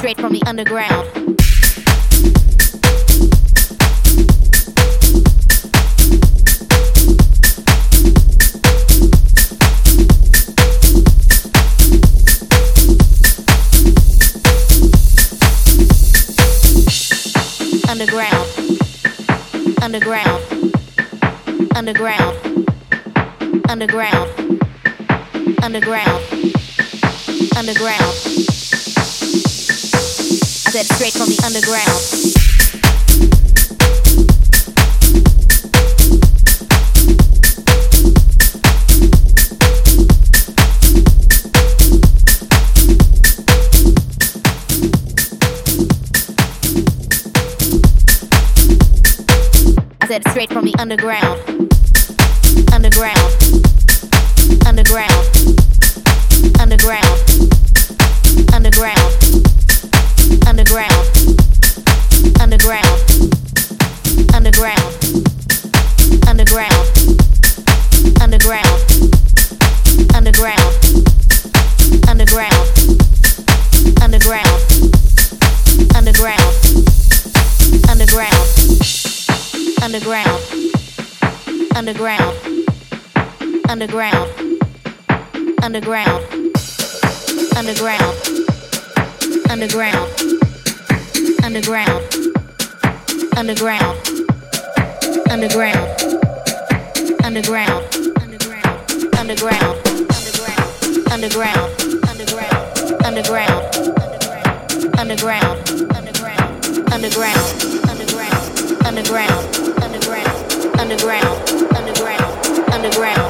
straight from the underground. underground, underground, underground, underground, underground, underground. Said straight from the underground. said straight from the. Underground. Underground. Underground. Underground. Underground, underground, underground, underground, underground, underground, underground, underground, underground, underground, underground, underground, underground, underground, underground, underground underground, underground, underground, underground, underground, underground,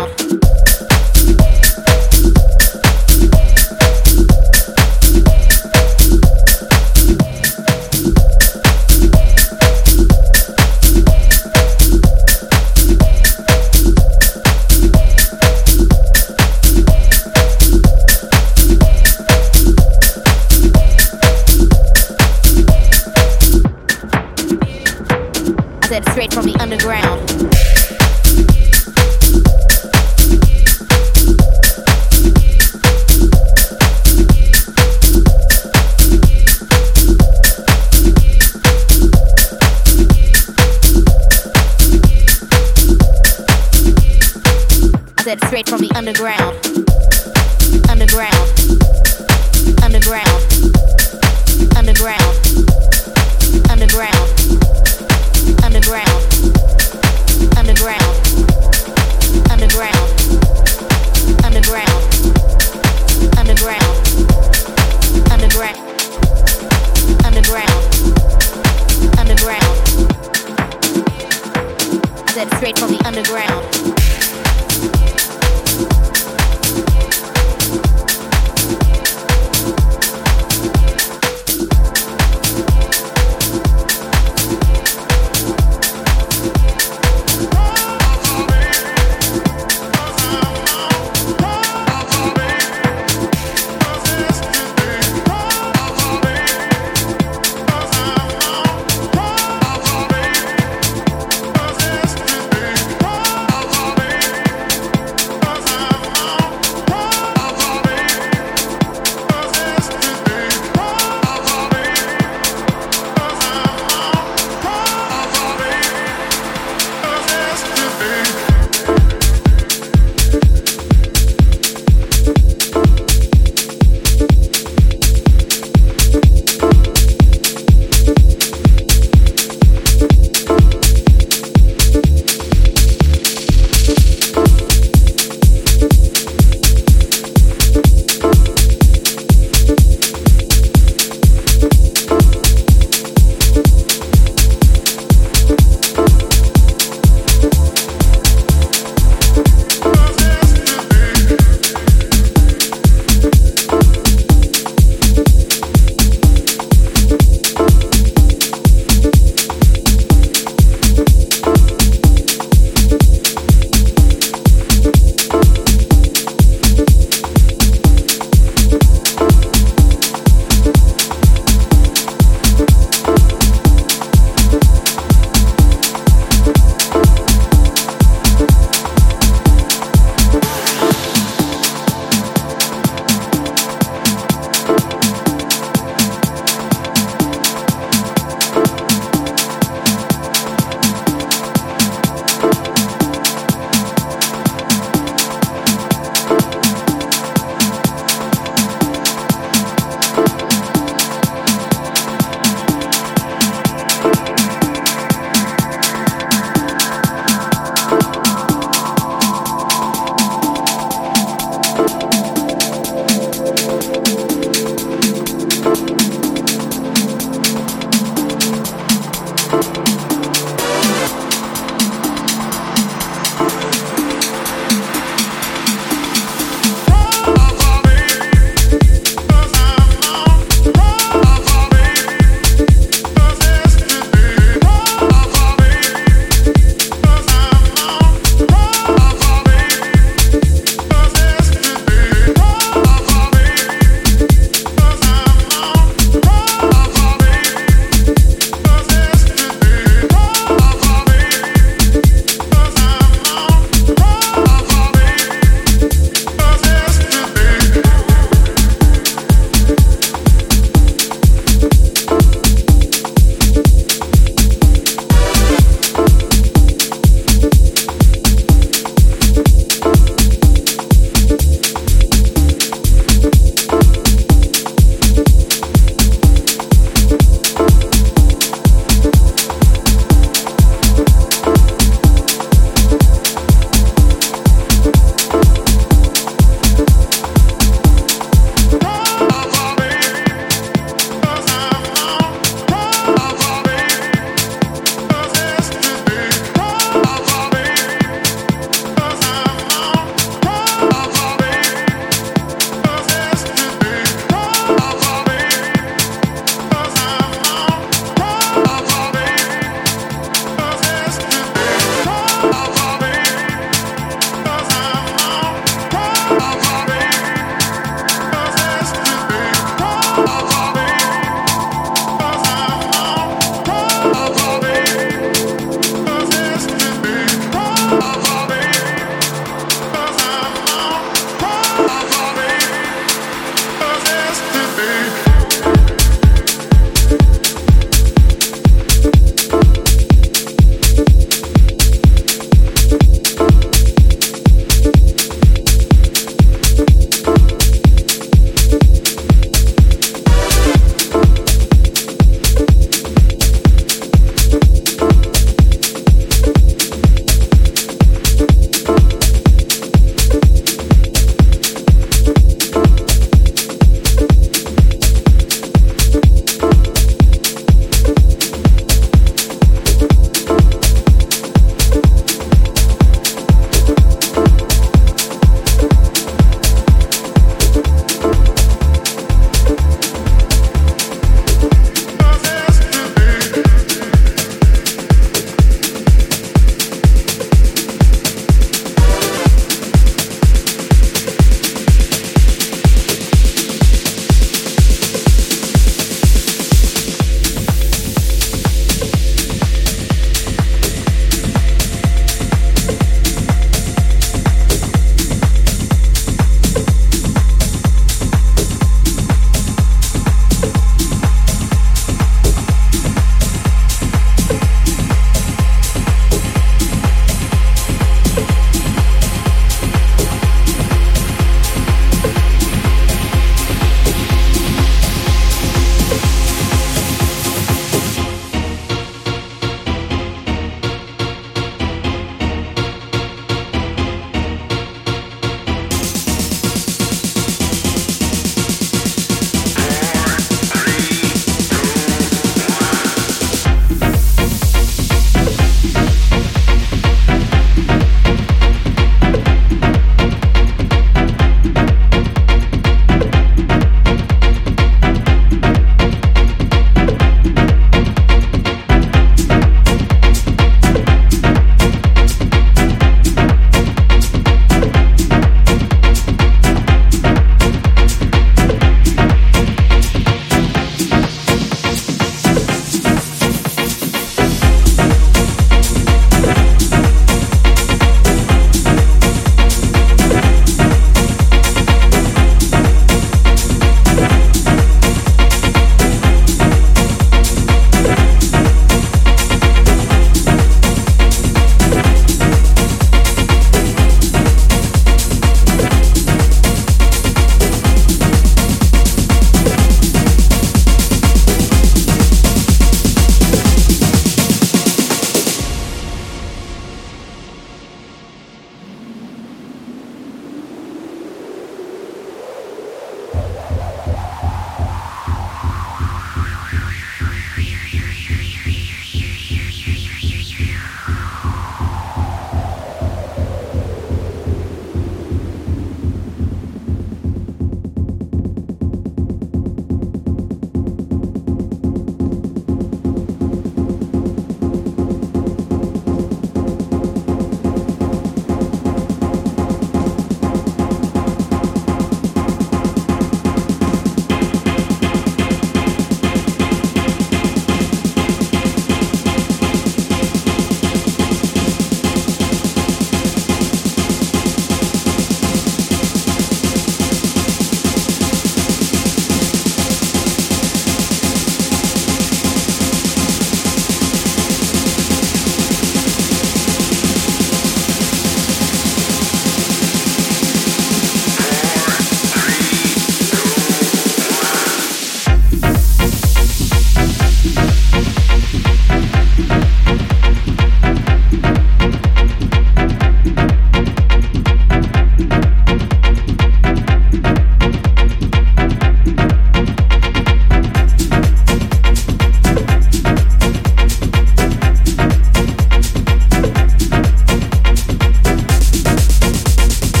the. I said straight from the underground.